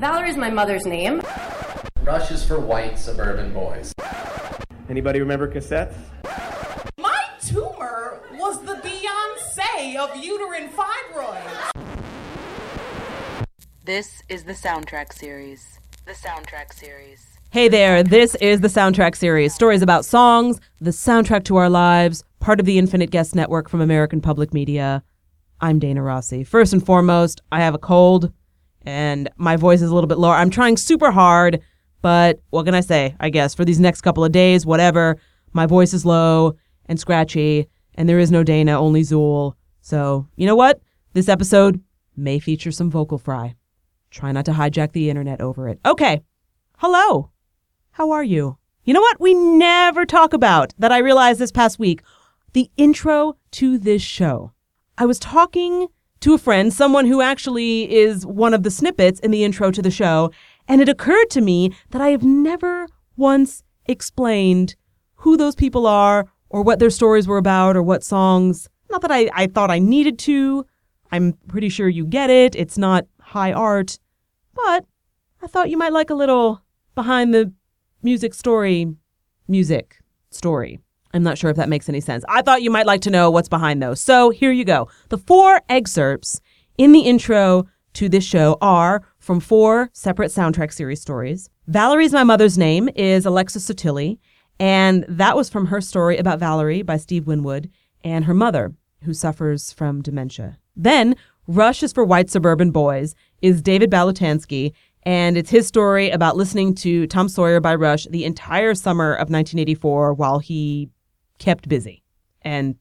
Valerie's my mother's name. Rush is for white suburban boys. Anybody remember cassettes? My tumor was the Beyonce of uterine fibroids. This is the soundtrack series. The soundtrack series. Hey there, this is the soundtrack series. Stories about songs, the soundtrack to our lives, part of the Infinite Guest Network from American Public Media. I'm Dana Rossi. First and foremost, I have a cold and my voice is a little bit lower. I'm trying super hard, but what can I say? I guess for these next couple of days, whatever, my voice is low and scratchy, and there is no Dana, only Zuul. So, you know what? This episode may feature some vocal fry. Try not to hijack the internet over it. Okay. Hello. How are you? You know what we never talk about that I realized this past week? The intro to this show. I was talking to a friend, someone who actually is one of the snippets in the intro to the show, and it occurred to me that I have never once explained who those people are or what their stories were about or what songs. Not that I, I thought I needed to. I'm pretty sure you get it. It's not high art. But I thought you might like a little behind the music story, music story. I'm not sure if that makes any sense. I thought you might like to know what's behind those. So here you go. The four excerpts in the intro to this show are from four separate soundtrack series stories. Valerie's My Mother's Name is Alexis Sotilli, and that was from her story about Valerie by Steve Winwood and her mother, who suffers from dementia. Then Rush is for White Suburban Boys is David Balutansky, and it's his story about listening to Tom Sawyer by Rush the entire summer of 1984 while he kept busy. And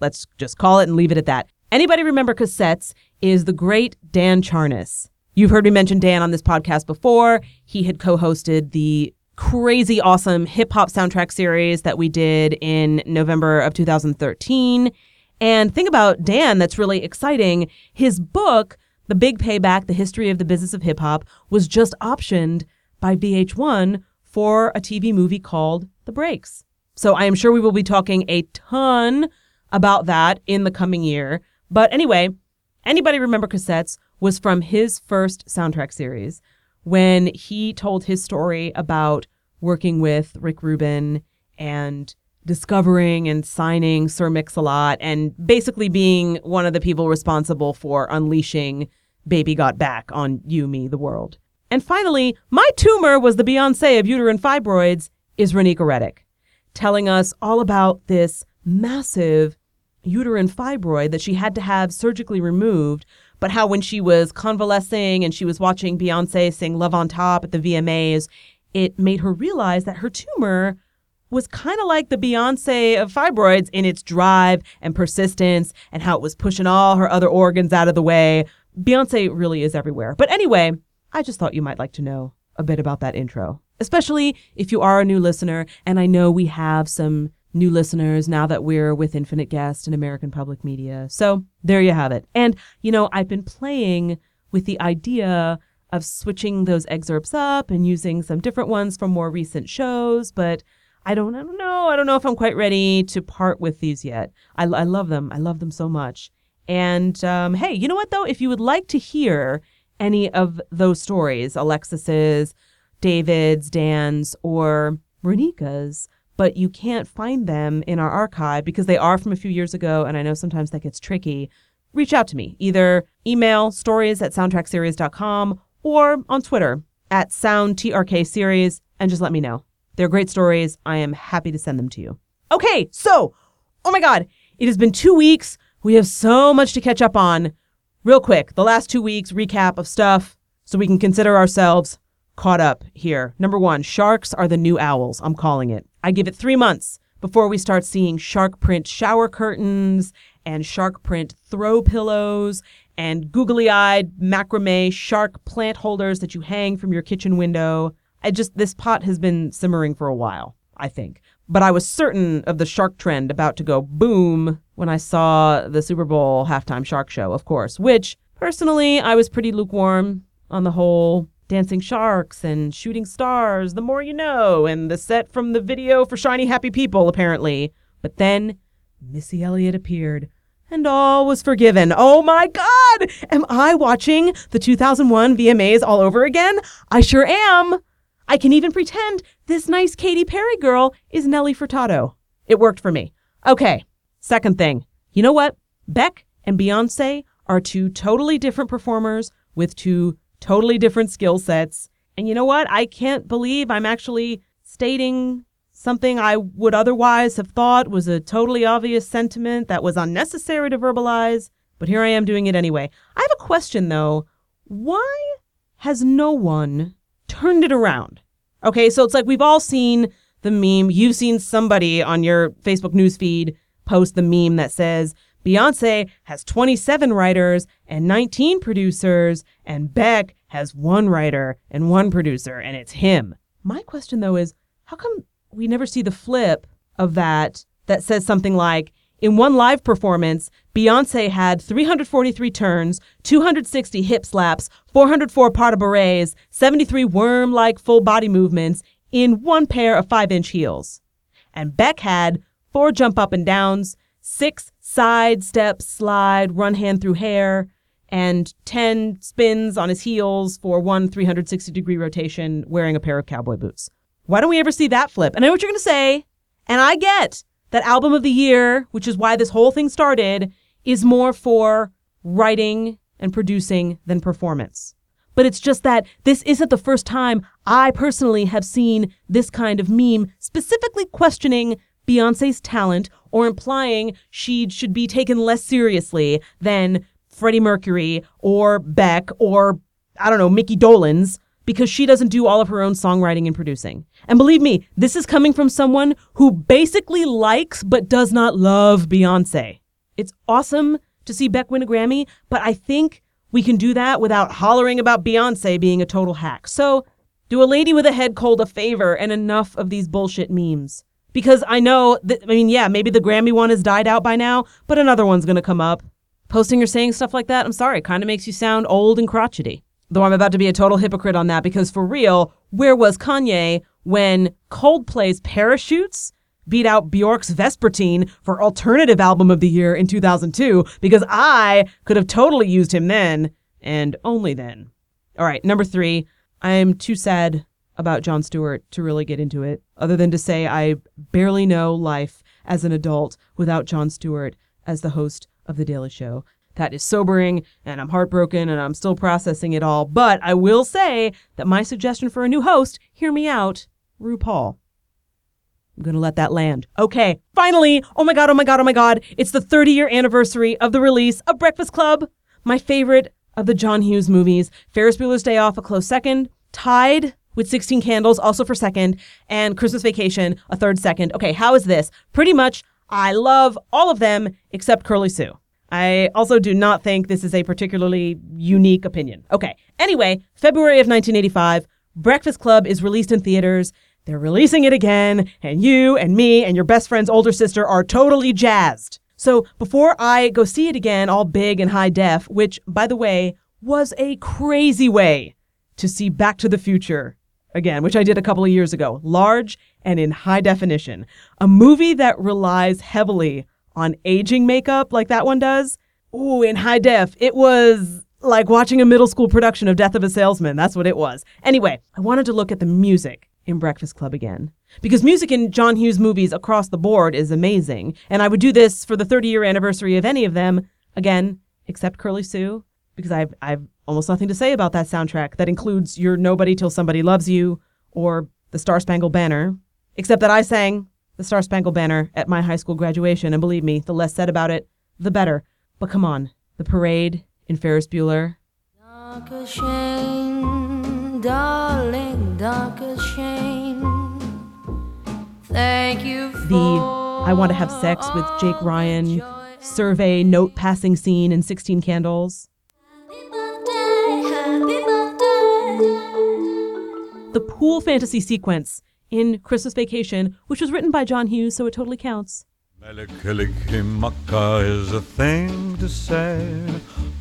let's just call it and leave it at that. Anybody remember cassettes is the great Dan Charnas. You've heard me mention Dan on this podcast before. He had co-hosted the crazy awesome hip hop soundtrack series that we did in November of 2013. And thing about Dan that's really exciting, his book the Big Payback, The History of the Business of Hip Hop, was just optioned by VH1 for a TV movie called The Breaks. So I am sure we will be talking a ton about that in the coming year. But anyway, anybody remember cassettes was from his first soundtrack series when he told his story about working with Rick Rubin and discovering and signing Sir Mix-a-Lot and basically being one of the people responsible for unleashing Baby Got Back on You, Me, the World. And finally, my tumor was the Beyonce of uterine fibroids is Renika Reddick, telling us all about this massive uterine fibroid that she had to have surgically removed, but how when she was convalescing and she was watching Beyonce sing Love on Top at the VMAs, it made her realize that her tumor was kind of like the Beyonce of fibroids in its drive and persistence and how it was pushing all her other organs out of the way. Beyonce really is everywhere. But anyway, I just thought you might like to know a bit about that intro, especially if you are a new listener. And I know we have some new listeners now that we're with Infinite Guest and American Public Media. So there you have it. And, you know, I've been playing with the idea of switching those excerpts up and using some different ones from more recent shows, but I don't, I don't know. I don't know if I'm quite ready to part with these yet. I, I love them. I love them so much. And um, hey, you know what though? If you would like to hear any of those stories, Alexis's, David's, Dan's, or Renika's, but you can't find them in our archive because they are from a few years ago, and I know sometimes that gets tricky, reach out to me. Either email stories at soundtrackseries.com or on Twitter at soundtrkseries and just let me know. They're great stories. I am happy to send them to you. Okay, so, oh my God, it has been two weeks. We have so much to catch up on. Real quick, the last two weeks recap of stuff so we can consider ourselves caught up here. Number one, sharks are the new owls. I'm calling it. I give it three months before we start seeing shark print shower curtains and shark print throw pillows and googly eyed macrame shark plant holders that you hang from your kitchen window. I just, this pot has been simmering for a while, I think. But I was certain of the shark trend about to go boom when I saw the Super Bowl halftime shark show, of course, which personally I was pretty lukewarm on the whole dancing sharks and shooting stars, the more you know, and the set from the video for Shiny Happy People, apparently. But then Missy Elliott appeared and all was forgiven. Oh my God! Am I watching the 2001 VMAs all over again? I sure am. I can even pretend this nice Katy Perry girl is Nelly Furtado. It worked for me. Okay, second thing. You know what? Beck and Beyonce are two totally different performers with two totally different skill sets. And you know what? I can't believe I'm actually stating something I would otherwise have thought was a totally obvious sentiment that was unnecessary to verbalize, but here I am doing it anyway. I have a question though. Why has no one turned it around? Okay, so it's like we've all seen the meme. You've seen somebody on your Facebook newsfeed post the meme that says, Beyonce has 27 writers and 19 producers, and Beck has one writer and one producer, and it's him. My question though is, how come we never see the flip of that that says something like, in one live performance, Beyonce had 343 turns, 260 hip slaps, 404 pas de bourrées, 73 worm like full body movements in one pair of 5 inch heels. And Beck had four jump up and downs, six side step slide run hand through hair, and 10 spins on his heels for one 360 degree rotation wearing a pair of cowboy boots. Why don't we ever see that flip? And I know what you're going to say, and I get that album of the year, which is why this whole thing started, is more for writing and producing than performance. But it's just that this isn't the first time I personally have seen this kind of meme specifically questioning Beyonce's talent or implying she should be taken less seriously than Freddie Mercury or Beck or, I don't know, Mickey Dolenz because she doesn't do all of her own songwriting and producing. And believe me, this is coming from someone who basically likes but does not love Beyonce. It's awesome to see Beck win a Grammy, but I think we can do that without hollering about Beyonce being a total hack. So, do a lady with a head cold a favor and enough of these bullshit memes. Because I know that, I mean, yeah, maybe the Grammy one has died out by now, but another one's gonna come up. Posting or saying stuff like that, I'm sorry, kind of makes you sound old and crotchety. Though I'm about to be a total hypocrite on that because for real, where was Kanye when Coldplay's Parachutes beat out Bjork's Vespertine for Alternative Album of the Year in 2002? Because I could have totally used him then and only then. All right, number three, I'm too sad about Jon Stewart to really get into it, other than to say I barely know life as an adult without Jon Stewart as the host of The Daily Show. That is sobering, and I'm heartbroken, and I'm still processing it all. But I will say that my suggestion for a new host, hear me out, RuPaul. I'm going to let that land. Okay, finally. Oh my God, oh my God, oh my God. It's the 30 year anniversary of the release of Breakfast Club, my favorite of the John Hughes movies. Ferris Bueller's Day Off, a close second, tied with 16 Candles, also for second, and Christmas Vacation, a third second. Okay, how is this? Pretty much, I love all of them except Curly Sue. I also do not think this is a particularly unique opinion. Okay. Anyway, February of 1985, Breakfast Club is released in theaters. They're releasing it again, and you and me and your best friend's older sister are totally jazzed. So before I go see it again, all big and high def, which, by the way, was a crazy way to see Back to the Future again, which I did a couple of years ago, large and in high definition. A movie that relies heavily on aging makeup like that one does. Ooh, in high def, it was like watching a middle school production of Death of a Salesman. That's what it was. Anyway, I wanted to look at the music in Breakfast Club again. Because music in John Hughes movies across the board is amazing. And I would do this for the 30 year anniversary of any of them, again, except Curly Sue, because I've, I've almost nothing to say about that soundtrack that includes You're Nobody Till Somebody Loves You or The Star Spangled Banner, except that I sang the Star Spangled Banner at my high school graduation, and believe me, the less said about it, the better. But come on, the parade in Ferris Bueller. Dark as shame, darling, dark as shame. Thank you for The I Want to Have Sex with Jake Ryan survey note passing scene in 16 Candles. The pool fantasy sequence in Christmas Vacation, which was written by John Hughes, so it totally counts. Mele Kalikimaka is a thing to say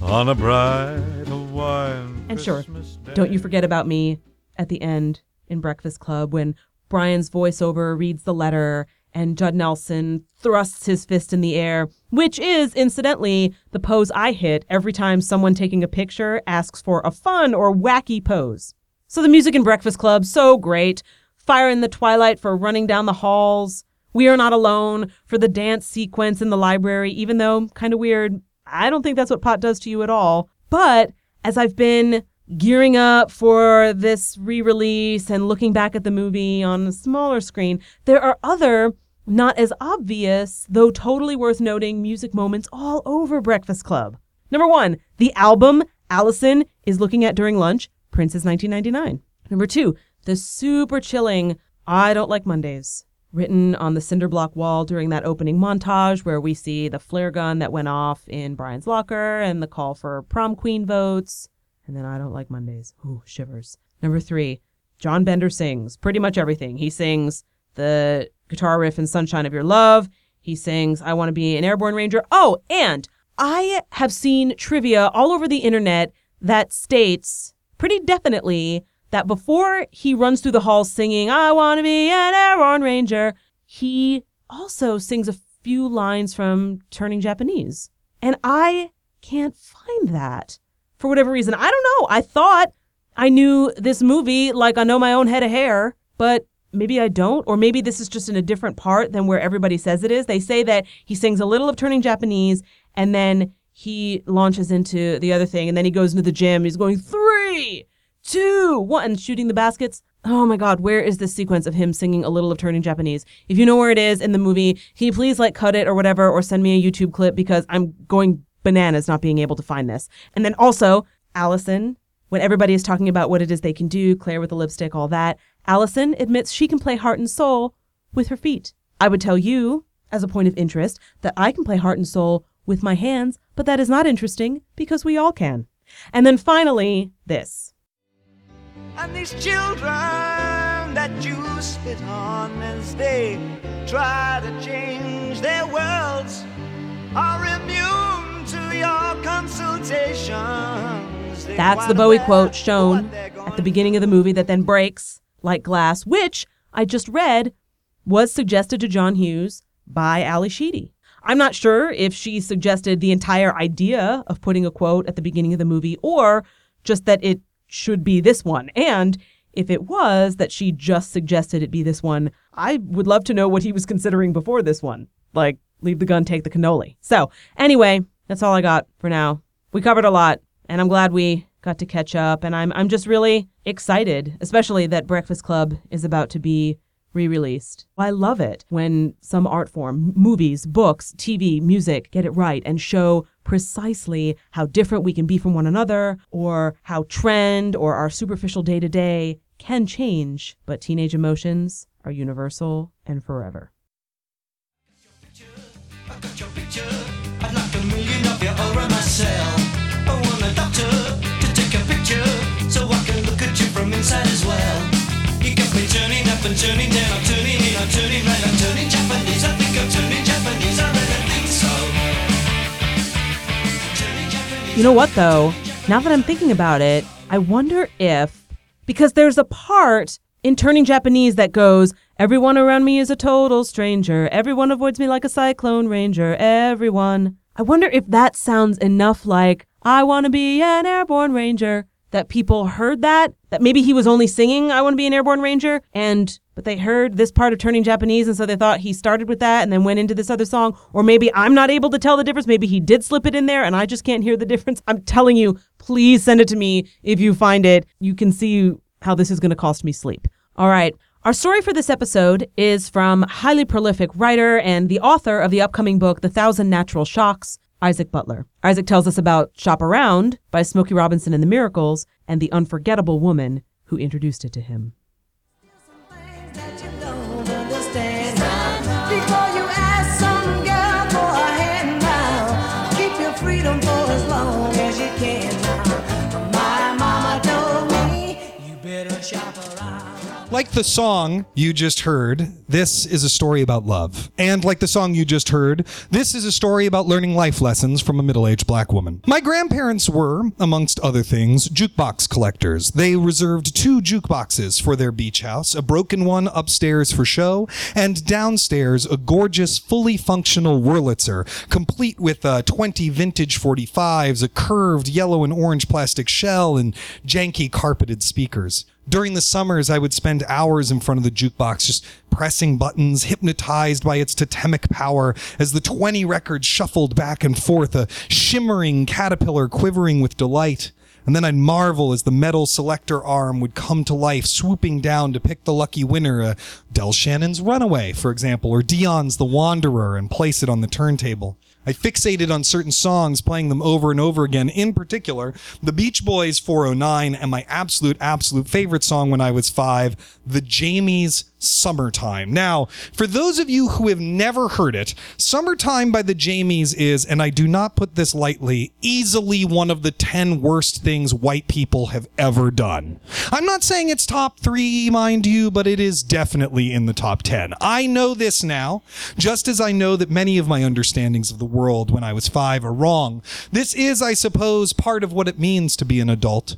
on a bright Hawaiian And sure, Christmas day. don't you forget about me at the end in Breakfast Club when Brian's voiceover reads the letter and Judd Nelson thrusts his fist in the air, which is, incidentally, the pose I hit every time someone taking a picture asks for a fun or wacky pose. So the music in Breakfast Club, so great. Fire in the Twilight for running down the halls. We Are Not Alone for the dance sequence in the library, even though kind of weird. I don't think that's what pot does to you at all. But as I've been gearing up for this re release and looking back at the movie on a smaller screen, there are other, not as obvious, though totally worth noting, music moments all over Breakfast Club. Number one, the album Allison is looking at during lunch, Prince's 1999. Number two, the super chilling I Don't Like Mondays, written on the cinder block wall during that opening montage where we see the flare gun that went off in Brian's locker and the call for prom queen votes. And then I Don't Like Mondays. Ooh, shivers. Number three, John Bender sings pretty much everything. He sings the guitar riff in Sunshine of Your Love. He sings I Want to Be an Airborne Ranger. Oh, and I have seen trivia all over the internet that states pretty definitely that before he runs through the halls singing I Want to Be an Airborne Ranger, he also sings a few lines from Turning Japanese. And I can't find that for whatever reason. I don't know. I thought I knew this movie like I know my own head of hair, but maybe I don't. Or maybe this is just in a different part than where everybody says it is. They say that he sings a little of Turning Japanese and then he launches into the other thing and then he goes into the gym. He's going three, two, one, and shooting the baskets. Oh my God, where is this sequence of him singing a little of Turning Japanese? If you know where it is in the movie, can you please like cut it or whatever or send me a YouTube clip because I'm going bananas not being able to find this. And then also, Allison, when everybody is talking about what it is they can do, Claire with the lipstick, all that, Allison admits she can play heart and soul with her feet. I would tell you, as a point of interest, that I can play heart and soul with my hands, but that is not interesting because we all can. And then finally, this. And these children that you spit on as they try to change their worlds are immune to your consultations. They That's the Bowie quote shown at the beginning of the movie that then breaks like glass, which I just read was suggested to John Hughes by Ally Sheedy. I'm not sure if she suggested the entire idea of putting a quote at the beginning of the movie or just that it should be this one. And if it was that she just suggested it be this one, I would love to know what he was considering before this one. Like, leave the gun, take the cannoli. So, anyway, that's all I got for now. We covered a lot, and I'm glad we got to catch up. And I'm I'm just really excited, especially that Breakfast Club is about to be re-released. I love it when some art form, movies, books, TV, music get it right and show precisely how different we can be from one another or how trend or our superficial day-to-day can change, but teenage emotions are universal and forever. To inside as well. Turning down. I'm turning in, I'm turning right, I'm turning Japanese. I think I'm turning Japanese. I really think so. You know what, though? Now that I'm thinking about it, I wonder if, because there's a part in Turning Japanese that goes, Everyone around me is a total stranger. Everyone avoids me like a cyclone ranger. Everyone. I wonder if that sounds enough like, I want to be an airborne ranger, that people heard that, that maybe he was only singing, I want to be an airborne ranger, and, but they heard this part of Turning Japanese, and so they thought he started with that and then went into this other song. Or maybe I'm not able to tell the difference. Maybe he did slip it in there and I just can't hear the difference. I'm telling you, please send it to me if you find it. You can see how this is going to cost me sleep. All right. Our story for this episode is from highly prolific writer and the author of the upcoming book, The Thousand Natural Shocks, Isaac Butler. Isaac tells us about Shop Around by Smokey Robinson and the Miracles and the unforgettable woman who introduced it to him. Like the song you just heard, this is a story about love. And like the song you just heard, this is a story about learning life lessons from a middle aged black woman. My grandparents were, amongst other things, jukebox collectors. They reserved two jukeboxes for their beach house a broken one upstairs for show, and downstairs a gorgeous, fully functional Wurlitzer, complete with uh, 20 vintage 45s, a curved yellow and orange plastic shell, and janky carpeted speakers. During the summers, I would spend hours in front of the jukebox just pressing buttons, hypnotized by its totemic power as the 20 records shuffled back and forth, a shimmering caterpillar quivering with delight. And then I'd marvel as the metal selector arm would come to life, swooping down to pick the lucky winner, uh, Del Shannon's Runaway, for example, or Dion's The Wanderer, and place it on the turntable. I fixated on certain songs, playing them over and over again. In particular, the Beach Boys 409 and my absolute, absolute favorite song when I was five, The Jamies Summertime. Now, for those of you who have never heard it, Summertime by the Jamies is, and I do not put this lightly, easily one of the 10 worst things white people have ever done. I'm not saying it's top three, mind you, but it is definitely in the top 10. I know this now, just as I know that many of my understandings of the world when I was five are wrong. This is, I suppose, part of what it means to be an adult.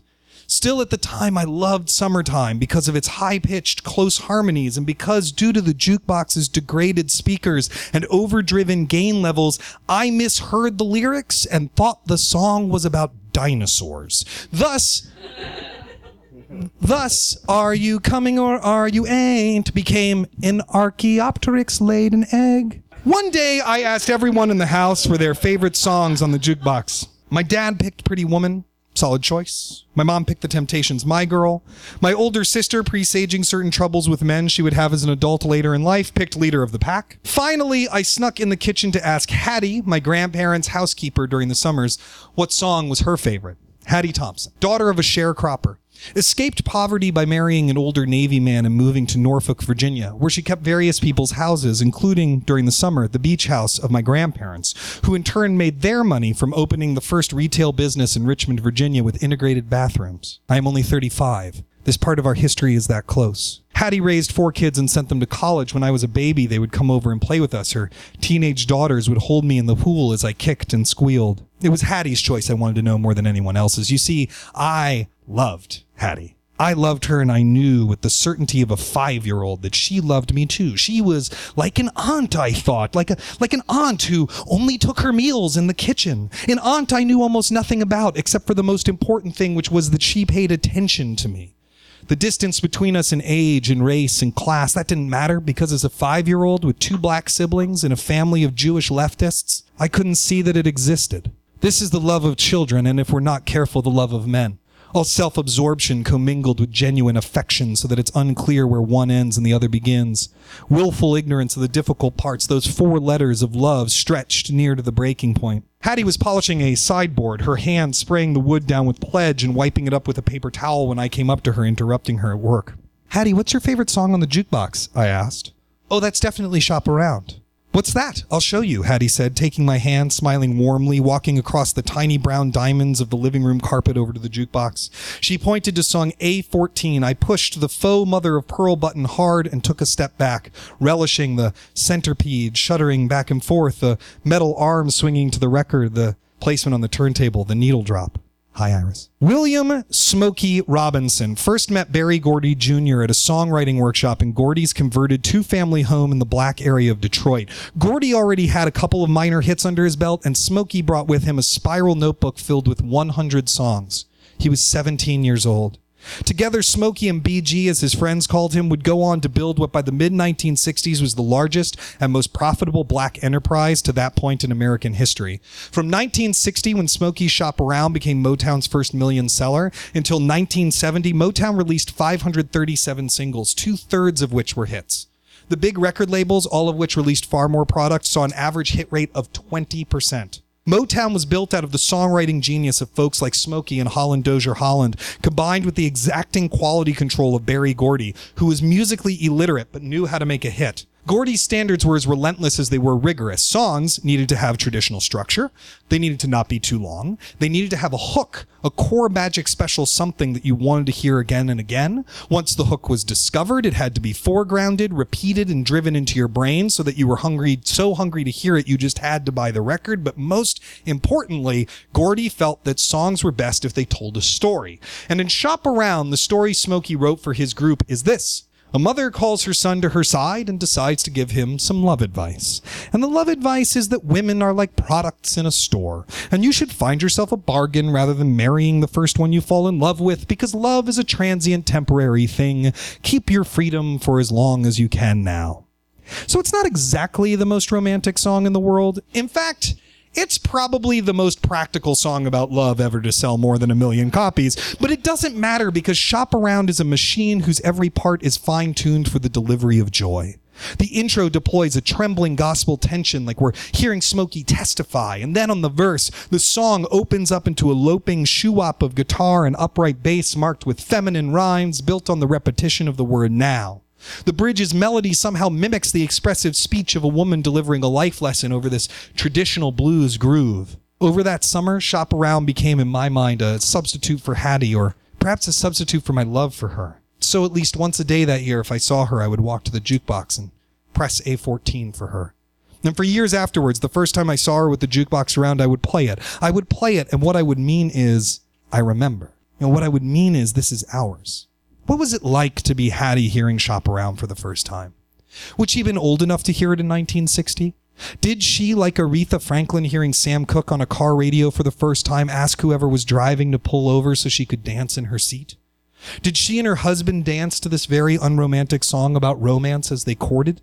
Still, at the time, I loved Summertime because of its high pitched, close harmonies, and because, due to the jukebox's degraded speakers and overdriven gain levels, I misheard the lyrics and thought the song was about dinosaurs. Thus, Thus, are you coming or are you ain't became an Archaeopteryx laid an egg. One day, I asked everyone in the house for their favorite songs on the jukebox. My dad picked Pretty Woman, solid choice. My mom picked The Temptations' My Girl. My older sister, presaging certain troubles with men she would have as an adult later in life, picked Leader of the Pack. Finally, I snuck in the kitchen to ask Hattie, my grandparents' housekeeper during the summers, what song was her favorite. Hattie Thompson, daughter of a sharecropper. Escaped poverty by marrying an older Navy man and moving to Norfolk, Virginia, where she kept various people's houses, including, during the summer, the beach house of my grandparents, who in turn made their money from opening the first retail business in Richmond, Virginia with integrated bathrooms. I am only 35. This part of our history is that close. Hattie raised four kids and sent them to college. When I was a baby, they would come over and play with us. Her teenage daughters would hold me in the pool as I kicked and squealed. It was Hattie's choice I wanted to know more than anyone else's. You see, I loved Hattie. I loved her and I knew with the certainty of a five-year-old that she loved me too. She was like an aunt, I thought, like a, like an aunt who only took her meals in the kitchen. An aunt I knew almost nothing about except for the most important thing, which was that she paid attention to me. The distance between us in age and race and class, that didn't matter because as a five year old with two black siblings and a family of Jewish leftists, I couldn't see that it existed. This is the love of children, and if we're not careful, the love of men. All self absorption commingled with genuine affection so that it's unclear where one ends and the other begins. Willful ignorance of the difficult parts, those four letters of love stretched near to the breaking point. Hattie was polishing a sideboard, her hand spraying the wood down with pledge and wiping it up with a paper towel when I came up to her, interrupting her at work. Hattie, what's your favorite song on the jukebox? I asked. Oh, that's definitely Shop Around. What's that? I'll show you, Hattie said, taking my hand, smiling warmly, walking across the tiny brown diamonds of the living room carpet over to the jukebox. She pointed to song A14. I pushed the faux mother of pearl button hard and took a step back, relishing the centipede shuddering back and forth, the metal arm swinging to the record, the placement on the turntable, the needle drop. Hi, Iris. William Smokey Robinson first met Berry Gordy Jr. at a songwriting workshop in Gordy's converted two family home in the black area of Detroit. Gordy already had a couple of minor hits under his belt, and Smokey brought with him a spiral notebook filled with 100 songs. He was 17 years old. Together, Smokey and BG, as his friends called him, would go on to build what by the mid 1960s was the largest and most profitable black enterprise to that point in American history. From 1960, when Smokey's Shop Around became Motown's first million seller, until 1970, Motown released 537 singles, two thirds of which were hits. The big record labels, all of which released far more products, saw an average hit rate of 20%. Motown was built out of the songwriting genius of folks like Smokey and Holland Dozier Holland, combined with the exacting quality control of Berry Gordy, who was musically illiterate but knew how to make a hit. Gordy's standards were as relentless as they were rigorous. Songs needed to have traditional structure. They needed to not be too long. They needed to have a hook, a core magic special something that you wanted to hear again and again. Once the hook was discovered, it had to be foregrounded, repeated, and driven into your brain so that you were hungry, so hungry to hear it, you just had to buy the record. But most importantly, Gordy felt that songs were best if they told a story. And in Shop Around, the story Smokey wrote for his group is this. A mother calls her son to her side and decides to give him some love advice. And the love advice is that women are like products in a store, and you should find yourself a bargain rather than marrying the first one you fall in love with because love is a transient, temporary thing. Keep your freedom for as long as you can now. So it's not exactly the most romantic song in the world. In fact, it's probably the most practical song about love ever to sell more than a million copies, but it doesn't matter because Shop Around is a machine whose every part is fine tuned for the delivery of joy. The intro deploys a trembling gospel tension like we're hearing Smokey testify, and then on the verse, the song opens up into a loping shoo-wop of guitar and upright bass marked with feminine rhymes built on the repetition of the word now. The bridge's melody somehow mimics the expressive speech of a woman delivering a life lesson over this traditional blues groove. Over that summer, Shop Around became, in my mind, a substitute for Hattie, or perhaps a substitute for my love for her. So at least once a day that year, if I saw her, I would walk to the jukebox and press A14 for her. And for years afterwards, the first time I saw her with the jukebox around, I would play it. I would play it, and what I would mean is, I remember. And what I would mean is, this is ours. What was it like to be Hattie hearing Shop Around for the first time? Would she have been old enough to hear it in 1960? Did she, like Aretha Franklin hearing Sam Cooke on a car radio for the first time, ask whoever was driving to pull over so she could dance in her seat? Did she and her husband dance to this very unromantic song about romance as they courted?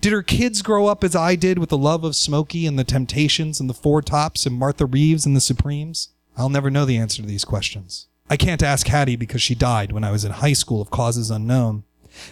Did her kids grow up as I did with the love of Smokey and the Temptations and the Four Tops and Martha Reeves and the Supremes? I'll never know the answer to these questions. I can't ask Hattie because she died when I was in high school of causes unknown.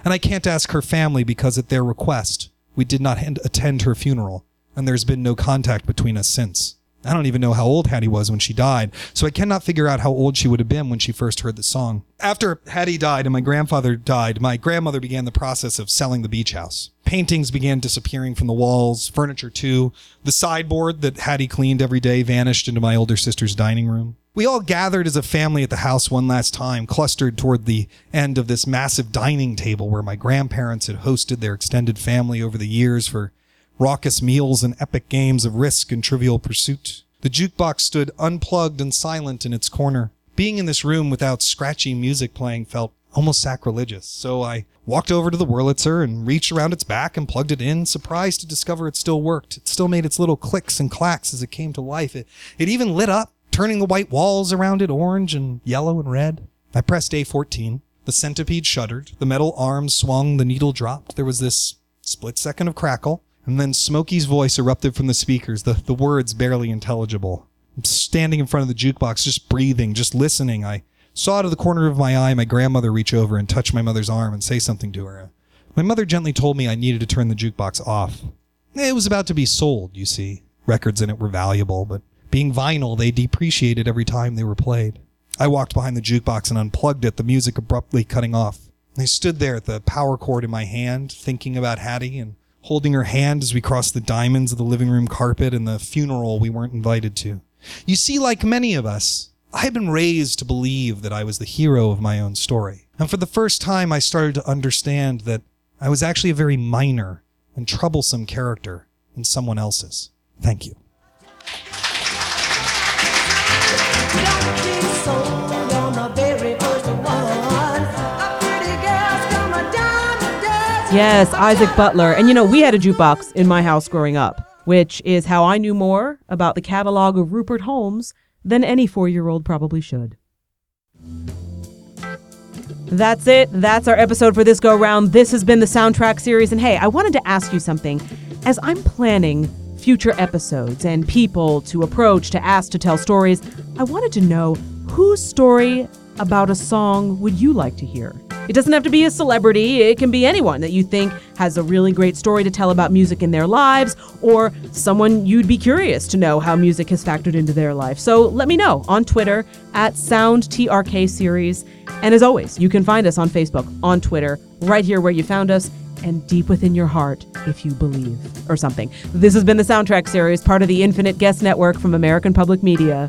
And I can't ask her family because at their request, we did not attend her funeral, and there's been no contact between us since. I don't even know how old Hattie was when she died, so I cannot figure out how old she would have been when she first heard the song. After Hattie died and my grandfather died, my grandmother began the process of selling the beach house. Paintings began disappearing from the walls, furniture too. The sideboard that Hattie cleaned every day vanished into my older sister's dining room. We all gathered as a family at the house one last time, clustered toward the end of this massive dining table where my grandparents had hosted their extended family over the years for raucous meals and epic games of risk and trivial pursuit. The jukebox stood unplugged and silent in its corner. Being in this room without scratchy music playing felt almost sacrilegious, so I walked over to the Wurlitzer and reached around its back and plugged it in, surprised to discover it still worked. It still made its little clicks and clacks as it came to life. It, it even lit up, turning the white walls around it orange and yellow and red. I pressed A14. The centipede shuddered. The metal arms swung. The needle dropped. There was this split second of crackle. And then Smokey's voice erupted from the speakers, the, the words barely intelligible. I'm standing in front of the jukebox, just breathing, just listening. I saw out of the corner of my eye my grandmother reach over and touch my mother's arm and say something to her. My mother gently told me I needed to turn the jukebox off. It was about to be sold, you see. Records in it were valuable, but being vinyl, they depreciated every time they were played. I walked behind the jukebox and unplugged it, the music abruptly cutting off. I stood there, at the power cord in my hand, thinking about Hattie and holding her hand as we crossed the diamonds of the living room carpet and the funeral we weren't invited to. You see, like many of us, I had been raised to believe that I was the hero of my own story. And for the first time, I started to understand that I was actually a very minor and troublesome character in someone else's. Thank you. Yes, Isaac Butler. And you know, we had a jukebox in my house growing up, which is how I knew more about the catalog of Rupert Holmes than any four year old probably should. That's it. That's our episode for this go round. This has been the soundtrack series. And hey, I wanted to ask you something. As I'm planning future episodes and people to approach, to ask to tell stories, I wanted to know whose story about a song would you like to hear? It doesn't have to be a celebrity, it can be anyone that you think has a really great story to tell about music in their lives, or someone you'd be curious to know how music has factored into their life. So let me know on Twitter at SoundTRK Series. And as always, you can find us on Facebook, on Twitter, right here where you found us, and deep within your heart if you believe, or something. This has been the Soundtrack Series, part of the Infinite Guest Network from American Public Media.